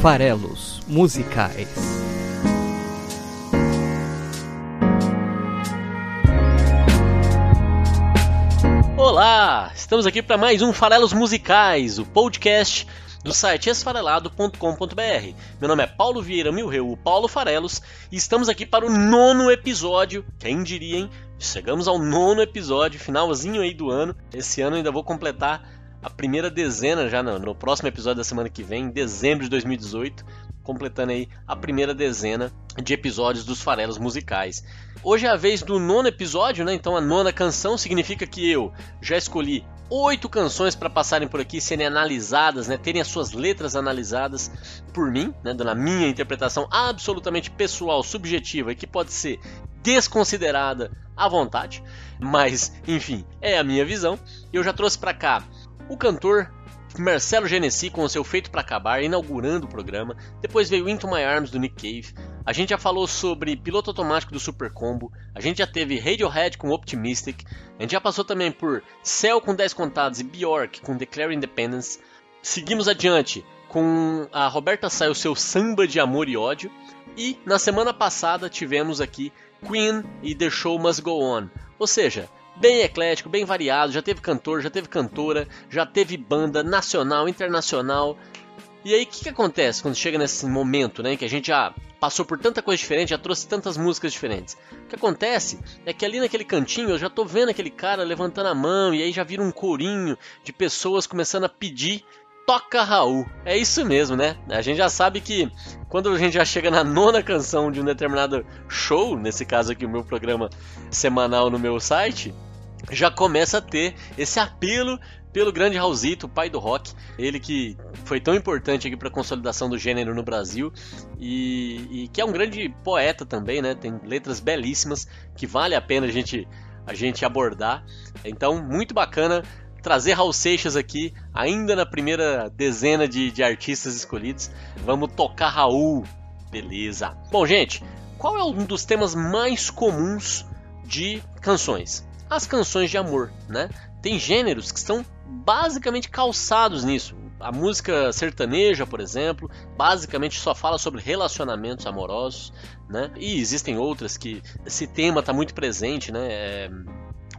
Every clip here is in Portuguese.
Farelos Musicais. Olá! Estamos aqui para mais um Farelos Musicais, o podcast do site esfarelado.com.br. Meu nome é Paulo Vieira Milreu, o Paulo Farelos, e estamos aqui para o nono episódio. Quem diria, hein? Chegamos ao nono episódio, finalzinho aí do ano. Esse ano ainda vou completar a primeira dezena já no, no próximo episódio da semana que vem, em dezembro de 2018, completando aí a primeira dezena de episódios dos farelos musicais. Hoje é a vez do nono episódio, né? Então a nona canção significa que eu já escolhi oito canções para passarem por aqui, serem analisadas, né? Terem as suas letras analisadas por mim, né? Na minha interpretação absolutamente pessoal, subjetiva e que pode ser desconsiderada à vontade, mas enfim, é a minha visão. Eu já trouxe para cá o cantor Marcelo Genesi com o seu Feito para Acabar, inaugurando o programa. Depois veio Into My Arms do Nick Cave. A gente já falou sobre Piloto Automático do Super Combo. A gente já teve Radiohead com Optimistic. A gente já passou também por Cell com 10 Contados e Bjork com Declare Independence. Seguimos adiante com a Roberta Sai o seu Samba de Amor e Ódio. E na semana passada tivemos aqui Queen e The Show Must Go On. Ou seja, bem eclético, bem variado, já teve cantor, já teve cantora, já teve banda nacional, internacional. E aí o que, que acontece quando chega nesse momento, né, que a gente já passou por tanta coisa diferente, já trouxe tantas músicas diferentes. O que acontece é que ali naquele cantinho eu já tô vendo aquele cara levantando a mão e aí já vira um corinho de pessoas começando a pedir Toca Raul. É isso mesmo, né? A gente já sabe que quando a gente já chega na nona canção de um determinado show, nesse caso aqui o meu programa semanal no meu site, já começa a ter esse apelo pelo grande Raulzito, o pai do rock, ele que foi tão importante aqui para a consolidação do gênero no Brasil e, e, que é um grande poeta também, né? Tem letras belíssimas que vale a pena a gente a gente abordar. Então, muito bacana trazer Raul Seixas aqui, ainda na primeira dezena de, de artistas escolhidos. Vamos tocar Raul, beleza? Bom, gente, qual é um dos temas mais comuns de canções? As canções de amor, né? Tem gêneros que estão basicamente calçados nisso. A música sertaneja, por exemplo, basicamente só fala sobre relacionamentos amorosos, né? E existem outras que esse tema está muito presente, né? É,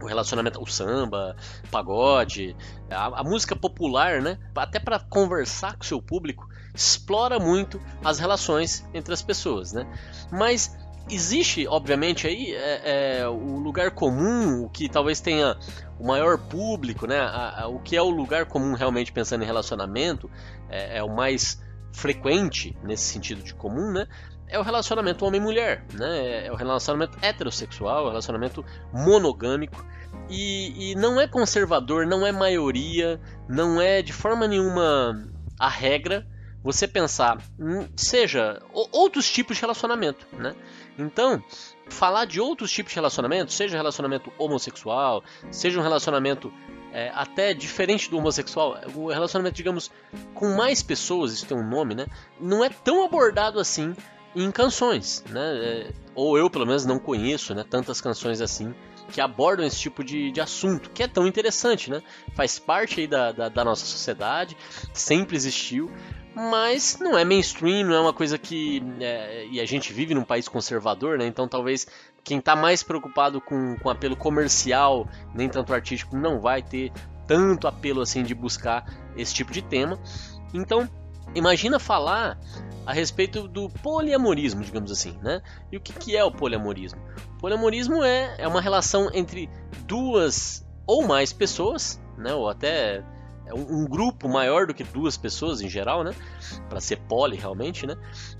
o relacionamento, o samba, pagode, a, a, música popular, né? Até para conversar com o seu público, explora muito as relações entre as pessoas, né? Mas existe, obviamente, aí é, é, o lugar comum, o que talvez tenha o maior público, né? A, a, o que é o lugar comum realmente pensando em relacionamento, é, é, o mais frequente nesse sentido de comum, né? É o relacionamento homem-mulher, né? É o relacionamento heterossexual, é o relacionamento monogâmico. E, e não é conservador, não é maioria, não é de forma nenhuma a regra você pensar, seja outros tipos de relacionamento, né? Então, falar de outros tipos de relacionamento, seja relacionamento homossexual, seja um relacionamento é, até diferente do homossexual, o relacionamento, digamos, com mais pessoas, isso tem um nome, né? Não é tão abordado assim em canções, né? É, ou eu, pelo menos, não conheço né, tantas canções assim que abordam esse tipo de, de assunto, que é tão interessante, né? Faz parte aí da, da, da nossa sociedade, sempre existiu, mas não é mainstream, não é uma coisa que. É, e a gente vive num país conservador, né? Então talvez quem está mais preocupado com, com apelo comercial, nem tanto artístico, não vai ter tanto apelo assim de buscar esse tipo de tema. Então, imagina falar a respeito do poliamorismo, digamos assim, né? E o que, que é o poliamorismo? O poliamorismo é, é uma relação entre duas ou mais pessoas, né? Ou até um, um grupo maior do que duas pessoas em geral, né? Para ser poli realmente, né?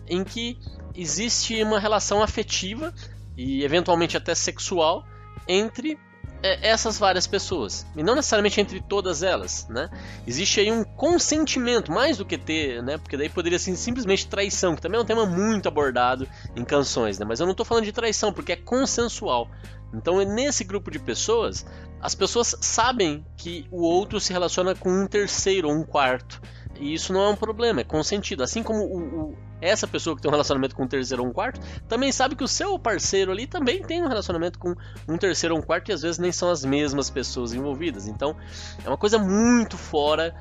Em que existe uma relação afetiva e eventualmente até sexual entre é, essas várias pessoas e não necessariamente entre todas elas, né? Existe aí um consentimento mais do que ter, né? Porque daí poderia ser simplesmente traição, que também é um tema muito abordado em canções, né? Mas eu não estou falando de traição porque é consensual. Então, nesse grupo de pessoas, as pessoas sabem que o outro se relaciona com um terceiro ou um quarto. E isso não é um problema, é consentido. Assim como o, o, essa pessoa que tem um relacionamento com um terceiro ou um quarto também sabe que o seu parceiro ali também tem um relacionamento com um terceiro ou um quarto e às vezes nem são as mesmas pessoas envolvidas. Então é uma coisa muito fora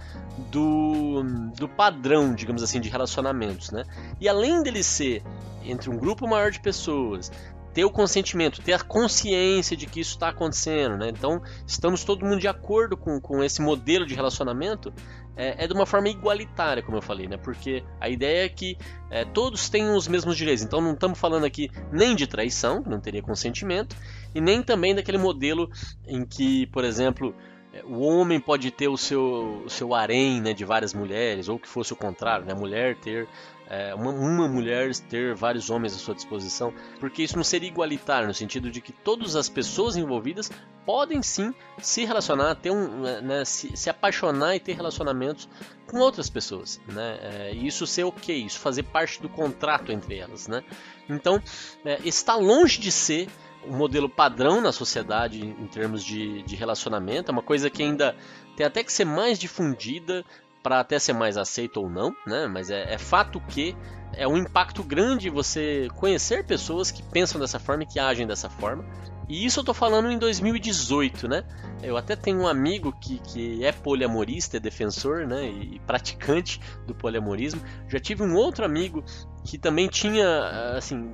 do, do padrão, digamos assim, de relacionamentos, né? E além dele ser entre um grupo maior de pessoas, ter o consentimento, ter a consciência de que isso está acontecendo, né? Então, estamos todo mundo de acordo com, com esse modelo de relacionamento, é, é, de uma forma igualitária, como eu falei, né? Porque a ideia é que é, todos tenham os mesmos direitos. Então, não estamos falando aqui nem de traição, que não teria consentimento, e nem também daquele modelo em que, por exemplo, é, o homem pode ter o seu, o seu harém né, de várias mulheres, ou que fosse o contrário, né, a mulher ter é, uma, uma, mulher ter vários homens à sua disposição, porque isso não seria igualitário, no sentido de que todas as pessoas envolvidas podem sim se relacionar, ter um, né, né se, se, apaixonar e ter relacionamentos com outras pessoas, né? É, isso ser ok, isso fazer parte do contrato entre elas, né? Então, é, está longe de ser um modelo padrão na sociedade em termos de, de relacionamento, é uma coisa que ainda tem até que ser mais difundida para até ser mais aceito ou não, né? Mas é, é, fato que é um impacto grande você conhecer pessoas que pensam dessa forma e que agem dessa forma. E isso eu tô falando em 2018, né? Eu até tenho um amigo que, que é poliamorista, é defensor, né? E praticante do poliamorismo. Já tive um outro amigo que também tinha, assim,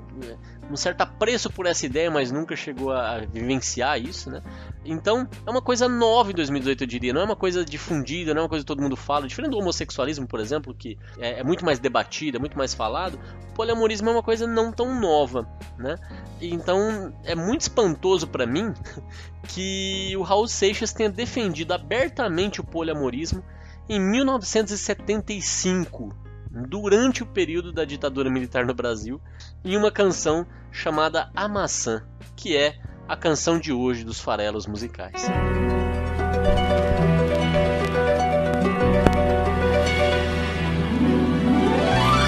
um certo apreço por essa ideia, mas nunca chegou a vivenciar isso, né? Então, é uma coisa nova em 2018, eu diria. Não é uma coisa difundida, não é uma coisa que todo mundo fala. Diferente do homossexualismo, por exemplo, que é, é muito mais debatido, é muito mais falado, o poliamorismo é uma coisa não tão nova, né? Então, é muito espantoso para mim que o Raul Seixas tenha defendido abertamente o poliamorismo em 1975 durante o período da ditadura militar no Brasil em uma canção chamada A Maçã, que é a canção de hoje dos farelos musicais.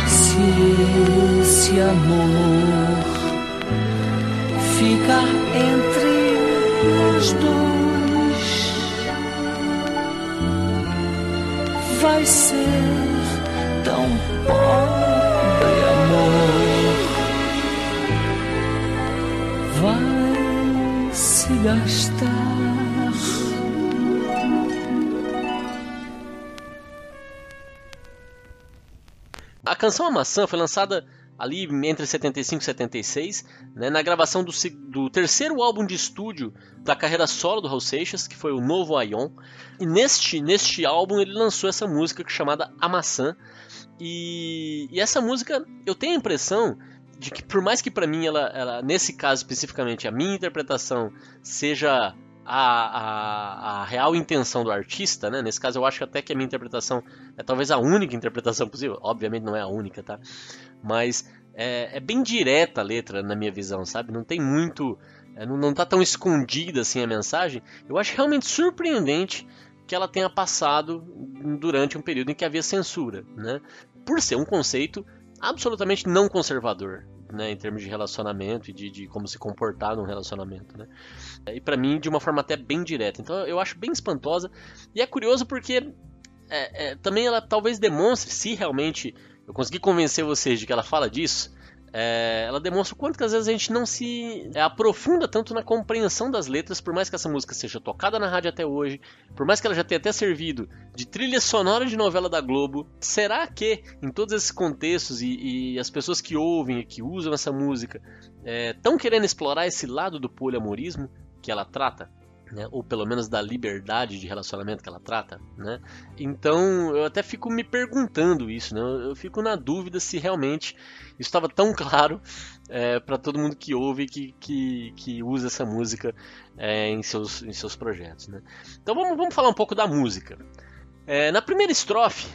Se esse amor ficar entre os dois, vai ser tão pobre amor vai se gastar. A canção A Maçã foi lançada ali entre 75 e 76, né, na gravação do, do, terceiro álbum de estúdio da carreira solo do Raul Seixas, que foi o Novo Aion. E neste, neste álbum ele lançou essa música chamada A Maçã, e, e, essa música, eu tenho a impressão de que, por mais que para mim, ela, ela, nesse caso especificamente, a minha interpretação seja a, a, a, real intenção do artista, né? Nesse caso, eu acho até que a minha interpretação é talvez a única interpretação possível. Obviamente não é a única, tá? Mas é, é bem direta a letra, na minha visão, sabe? Não tem muito. É, não, não tá tão escondida assim a mensagem. Eu acho realmente surpreendente que ela tenha passado durante um período em que havia censura, né? Por ser um conceito absolutamente não conservador, né, em termos de relacionamento e de, de, como se comportar num relacionamento, né? E para mim de uma forma até bem direta. Então eu acho bem espantosa e é curioso porque é, é, também ela talvez demonstre se realmente eu conseguir convencer vocês de que ela fala disso, é, ela demonstra o quanto que às vezes a gente não se é, aprofunda tanto na compreensão das letras, por mais que essa música seja tocada na rádio até hoje, por mais que ela já tenha até servido de trilha sonora de novela da Globo. Será que em todos esses contextos e, e as pessoas que ouvem e que usam essa música estão é, querendo explorar esse lado do poliamorismo que ela trata? Né? ou pelo menos da liberdade de relacionamento que ela trata, né? Então eu até fico me perguntando isso, né? Eu fico na dúvida se realmente isso estava tão claro é, para todo mundo que ouve que, que, que usa essa música é, em, seus, em seus projetos, né? Então vamos, vamos falar um pouco da música. É, na primeira estrofe,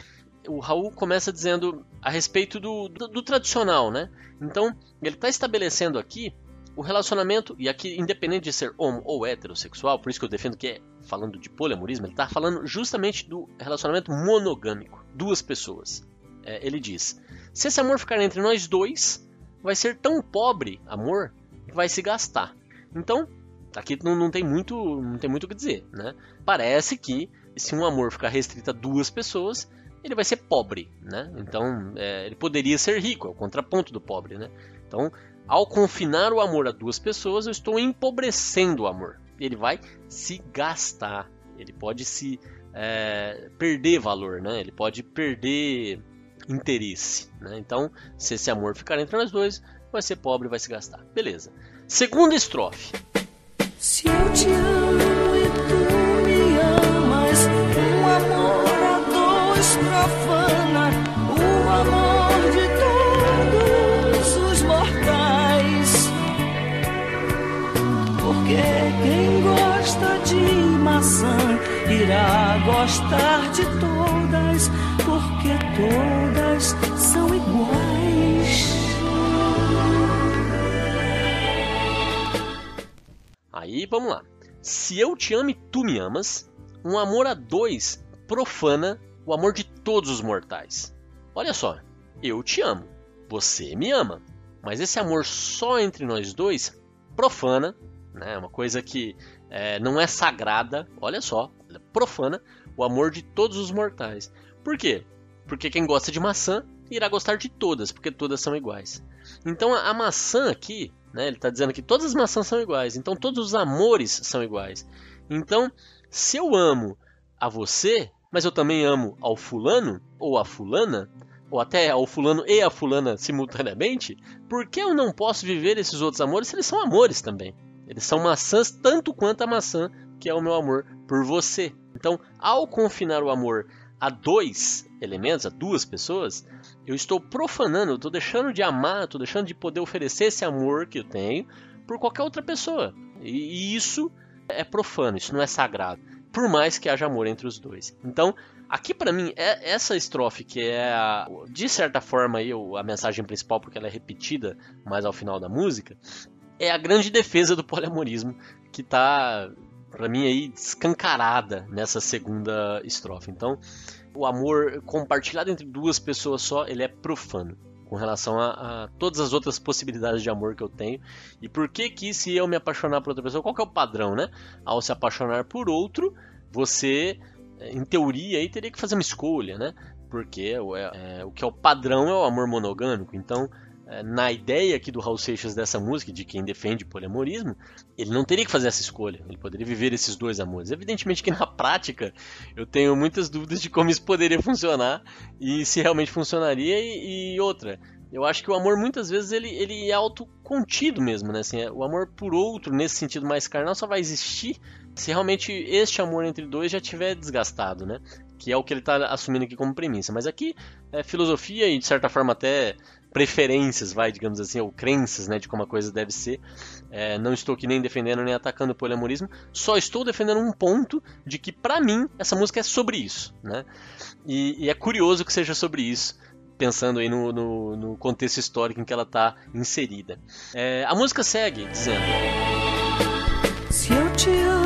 o Raul começa dizendo a respeito do, do, do tradicional, né? Então ele está estabelecendo aqui o relacionamento, e aqui independente de ser homo ou heterossexual, por isso que eu defendo que é falando de poliamorismo, ele está falando justamente do relacionamento monogâmico, duas pessoas. É, ele diz: se esse amor ficar entre nós dois, vai ser tão pobre amor que vai se gastar. Então, aqui não, não tem muito não tem muito o que dizer, né? Parece que se um amor ficar restrito a duas pessoas, ele vai ser pobre, né? Então, é, ele poderia ser rico, é o contraponto do pobre, né? Então, ao confinar o amor a duas pessoas, eu estou empobrecendo o amor. Ele vai se gastar, ele pode se é, perder valor, né? Ele pode perder interesse, né? Então, se esse amor ficar entre nós dois, vai ser pobre, vai se gastar. Beleza. Segunda estrofe. Se eu te amo irá gostar de todas, porque todas são iguais. Aí vamos lá. Se eu te amo e tu me amas, um amor a dois profana o amor de todos os mortais. Olha só, eu te amo, você me ama, mas esse amor só entre nós dois profana, né, uma coisa que é, não é sagrada, olha só, profana o amor de todos os mortais. Por quê? Porque quem gosta de maçã irá gostar de todas, porque todas são iguais. Então a, a maçã aqui né? Ele está dizendo que todas as maçãs são iguais, então todos os amores são iguais. Então, se eu amo a você, mas eu também amo ao fulano ou a fulana, ou até ao fulano e a fulana simultaneamente, por que eu não posso viver esses outros amores se eles são amores também? Eles são maçãs tanto quanto a maçã que é o meu amor por você. Então, ao confinar o amor a dois elementos, a duas pessoas, eu estou profanando, eu estou deixando de amar, estou deixando de poder oferecer esse amor que eu tenho por qualquer outra pessoa. E, isso é profano, isso não é sagrado. Por mais que haja amor entre os dois. Então, aqui para mim, é essa estrofe que é, a, de certa forma, aí, a mensagem principal, porque ela é repetida mais ao final da música, é a grande defesa do poliamorismo que está para mim aí escancarada nessa segunda estrofe. Então, o amor compartilhado entre duas pessoas só, ele é profano com relação a, a, todas as outras possibilidades de amor que eu tenho. E por que que se eu me apaixonar por outra pessoa, qual que é o padrão, né? Ao se apaixonar por outro, você, em teoria, aí teria que fazer uma escolha, né? Porque é, é, o que é o padrão é o amor monogâmico. Então, é, na ideia aqui do Raul Seixas dessa música, de quem defende poliamorismo, ele não teria que fazer essa escolha, ele poderia viver esses dois amores. Evidentemente que na prática eu tenho muitas dúvidas de como isso poderia funcionar e se realmente funcionaria. E, e outra, eu acho que o amor muitas vezes ele, ele é autocontido mesmo, né? Assim, o amor por outro, nesse sentido mais carnal, só vai existir se realmente este amor entre dois já tiver desgastado, né? Que é o que ele está assumindo aqui como premissa. Mas aqui é filosofia e de certa forma até preferências, vai, digamos assim, ou crenças, né, de como a coisa deve ser. É, não estou aqui nem defendendo nem atacando o poliamorismo, só estou defendendo um ponto de que, para mim, essa música é sobre isso, né? E, e, é curioso que seja sobre isso, pensando aí no, no, no contexto histórico em que ela está inserida. É, a música segue dizendo: Se eu te amo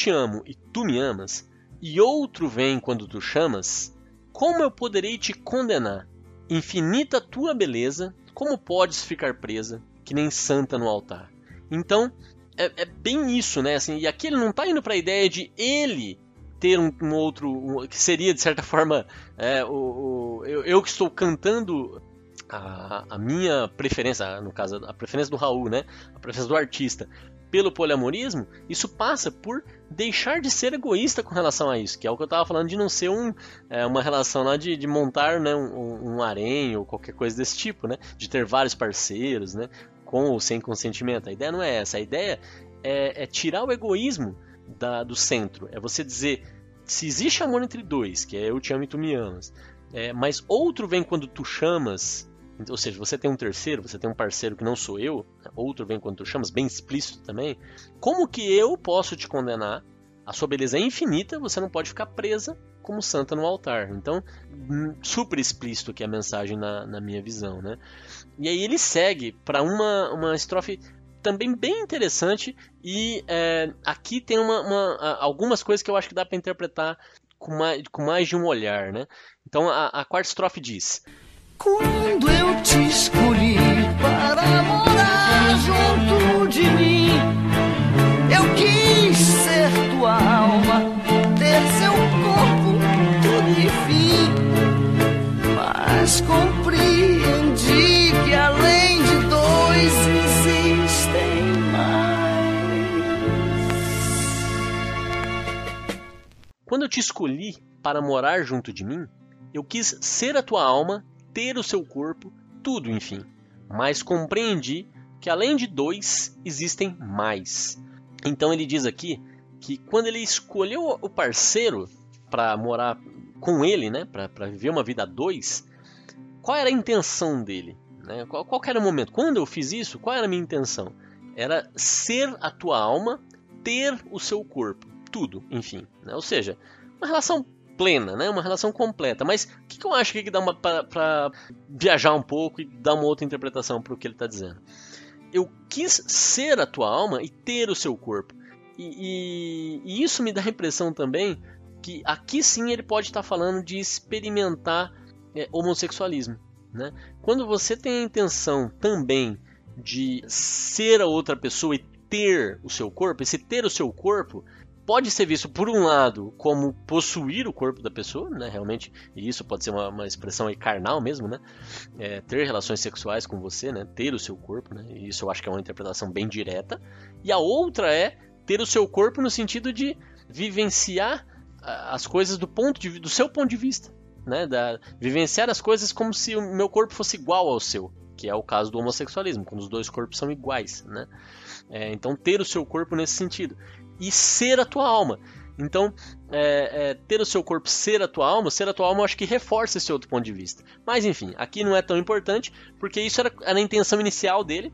te amo e tu me amas, e outro vem quando tu chamas, como eu poderei te condenar? Infinita tua beleza, como podes ficar presa, que nem santa no altar? Então, é, é bem isso, né? Assim, e aqui ele não está indo para a ideia de ele ter um, um outro, um, que seria de certa forma é, o, o eu, eu, que estou cantando a, a, minha preferência, no caso a preferência do Raul, né? A preferência do artista pelo poliamorismo, isso passa por deixar de ser egoísta com relação a isso, que é o que eu estava falando de não ser um, é, uma relação lá de, de montar né, um, um harém ou qualquer coisa desse tipo, né? De ter vários parceiros, né? Com ou sem consentimento. A ideia não é essa. A ideia é, é tirar o egoísmo da, do centro. É você dizer, se existe amor entre dois, que é eu te amo e tu me amas, é, mas outro vem quando tu chamas ou seja, você tem um terceiro, você tem um parceiro que não sou eu, outro vem quando tu chamas, bem explícito também. Como que eu posso te condenar? A sua beleza é infinita, você não pode ficar presa como santa no altar. Então, hum, super explícito aqui a mensagem na, na minha visão, né? E aí ele segue para uma, uma estrofe também bem interessante e é, aqui tem uma, uma, algumas coisas que eu acho que dá para interpretar com mais, com mais de um olhar, né? Então a, a quarta estrofe diz: Quando eu te escolhi para morar junto de mim, eu quis ser tua alma, ter seu corpo, tudo fim, mas compreendi que além de dois existem mais. Quando eu te escolhi para morar junto de mim, eu quis ser a tua alma, ter o seu corpo, tudo, enfim. Mas compreendi que além de dois, existem mais. Então ele diz aqui que quando ele escolheu o parceiro para morar com ele, né, para viver uma vida a dois, qual era a intenção dele? Né? Qual, qual era o momento? Quando eu fiz isso, qual era a minha intenção? Era ser a tua alma, ter o seu corpo, tudo, enfim. Né? Ou seja, uma relação plena, né? Uma relação completa. Mas o que, que, eu acho que dá para viajar um pouco e dar uma outra interpretação para o que ele está dizendo? Eu quis ser a tua alma e ter o seu corpo. E, e, e isso me dá a impressão também que aqui sim ele pode estar tá falando de experimentar é, homossexualismo. Né? Quando você tem a intenção também de ser a outra pessoa e ter o seu corpo, esse ter o seu corpo pode ser visto, por um lado, como possuir o corpo da pessoa, né? Realmente, e isso pode ser uma, uma expressão aí carnal mesmo, né? É, ter relações sexuais com você, né? Ter o seu corpo, né? E isso eu acho que é uma interpretação bem direta. E a outra é ter o seu corpo no sentido de vivenciar as coisas do ponto de, do seu ponto de vista, né? Da, vivenciar as coisas como se o meu corpo fosse igual ao seu, que é o caso do homossexualismo, quando os dois corpos são iguais, né? É, então ter o seu corpo nesse sentido e ser a tua alma. Então, é, é, ter o seu corpo ser a tua alma, ser a tua alma, eu acho que reforça esse outro ponto de vista. Mas enfim, aqui não é tão importante, porque isso era, era a intenção inicial dele,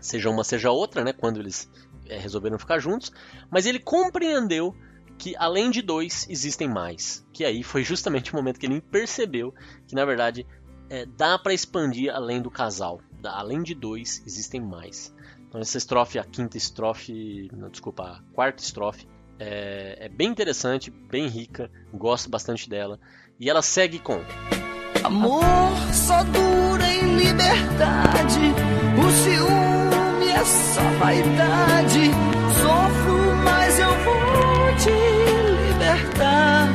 seja uma, seja outra, né? Quando eles é, resolveram ficar juntos. Mas ele compreendeu que além de dois existem mais. Que aí foi justamente o momento que ele percebeu que na verdade é, dá para expandir além do casal. Além de dois existem mais. Então essa estrofe, a quinta estrofe, não, desculpa, a quarta estrofe, é, é, bem interessante, bem rica, gosto bastante dela. E ela segue com Amor só dura em liberdade, o ciúme é só vaidade. Sofro, mas eu vou te libertar.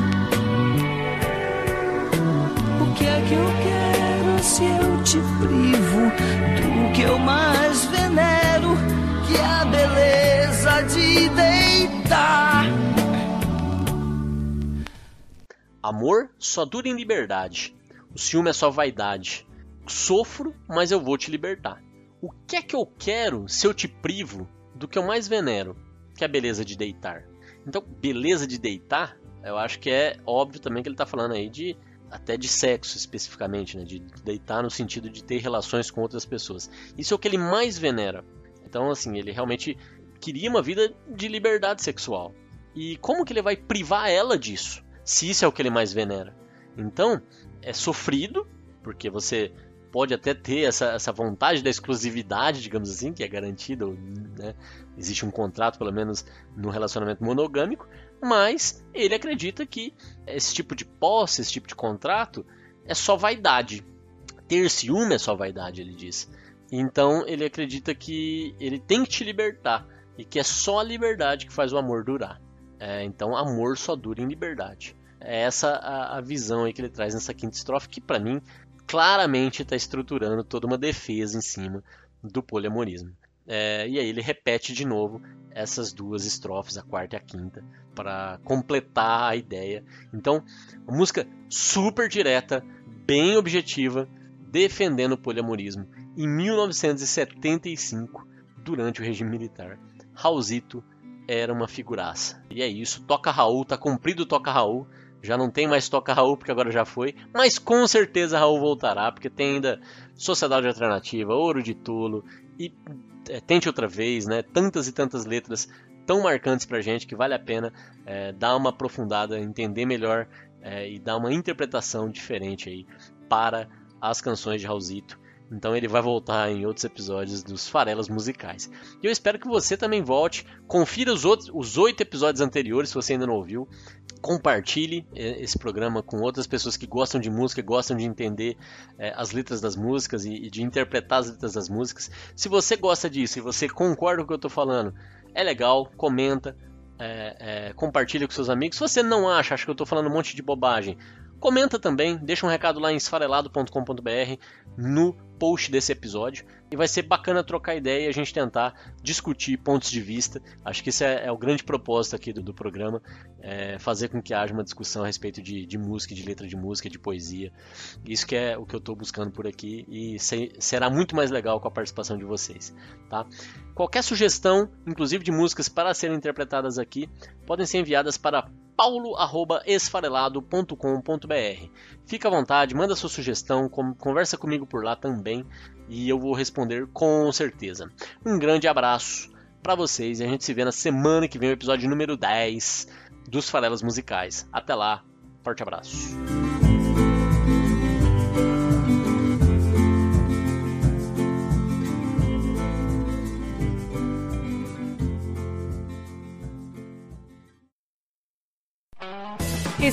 O que é que eu quero se eu te privo do que eu mais venero? que a beleza de deitar. Amor só dura em liberdade. O ciúme é só vaidade. Sofro, mas eu vou te libertar. O que é que eu quero se eu te privo do que eu mais venero, que é a beleza de deitar? Então, beleza de deitar, eu acho que é óbvio também que ele está falando aí de até de sexo especificamente, né? de deitar no sentido de ter relações com outras pessoas. Isso é o que ele mais venera. Então, assim, ele realmente queria uma vida de liberdade sexual. E como que ele vai privar ela disso? Se isso é o que ele mais venera. Então, é sofrido, porque você pode até ter essa, essa vontade da exclusividade, digamos assim, que é garantida, né? existe um contrato, pelo menos, no relacionamento monogâmico, mas ele acredita que esse tipo de posse, esse tipo de contrato, é só vaidade. Ter ciúme é só vaidade, ele diz. Então ele acredita que ele tem que te libertar e que é só a liberdade que faz o amor durar. É, então amor só dura em liberdade. É essa a, a visão que ele traz nessa quinta estrofe que para mim claramente está estruturando toda uma defesa em cima do poliamorismo. É, e aí ele repete de novo essas duas estrofes, a quarta e a quinta, para completar a ideia. Então, uma música super direta, bem objetiva, defendendo o poliamorismo em 1975, durante o regime militar. Raulzito era uma figuraça. E é isso, Toca Raul, tá cumprido Toca Raul. Já não tem mais Toca Raul, porque agora já foi. Mas com certeza Raul voltará, porque tem ainda Sociedade Alternativa, Ouro de Tolo e é, Tente Outra Vez, né? Tantas e tantas letras tão marcantes pra gente que vale a pena é, dar uma aprofundada, entender melhor é, e dar uma interpretação diferente aí para as canções de Raulzito. Então ele vai voltar em outros episódios dos Farelas Musicais. E eu espero que você também volte, confira os outros, os oito episódios anteriores, se você ainda não ouviu. Compartilhe é, esse programa com outras pessoas que gostam de música, gostam de entender é, as letras das músicas e, e, de interpretar as letras das músicas. Se você gosta disso e você concorda com o que eu estou falando, é legal, comenta, é, é, compartilha com seus amigos. Se você não acha, acha que eu estou falando um monte de bobagem, comenta também, deixa um recado lá em esfarelado.com.br no post desse episódio e vai ser bacana trocar ideia e a gente tentar discutir pontos de vista. Acho que esse é, é o grande propósito aqui do, do programa, é fazer com que haja uma discussão a respeito de, de, música, de letra de música, de poesia. Isso que é o que eu estou buscando por aqui e se, será muito mais legal com a participação de vocês. Tá? Qualquer sugestão, inclusive de músicas para serem interpretadas aqui, podem ser enviadas para paulo@esfarelado.com.br. Fica à vontade, manda sua sugestão, conversa comigo por lá também e eu vou responder com certeza. Um grande abraço para vocês e a gente se vê na semana que vem, o episódio número 10 dos Farelas Musicais. Até lá, forte abraço.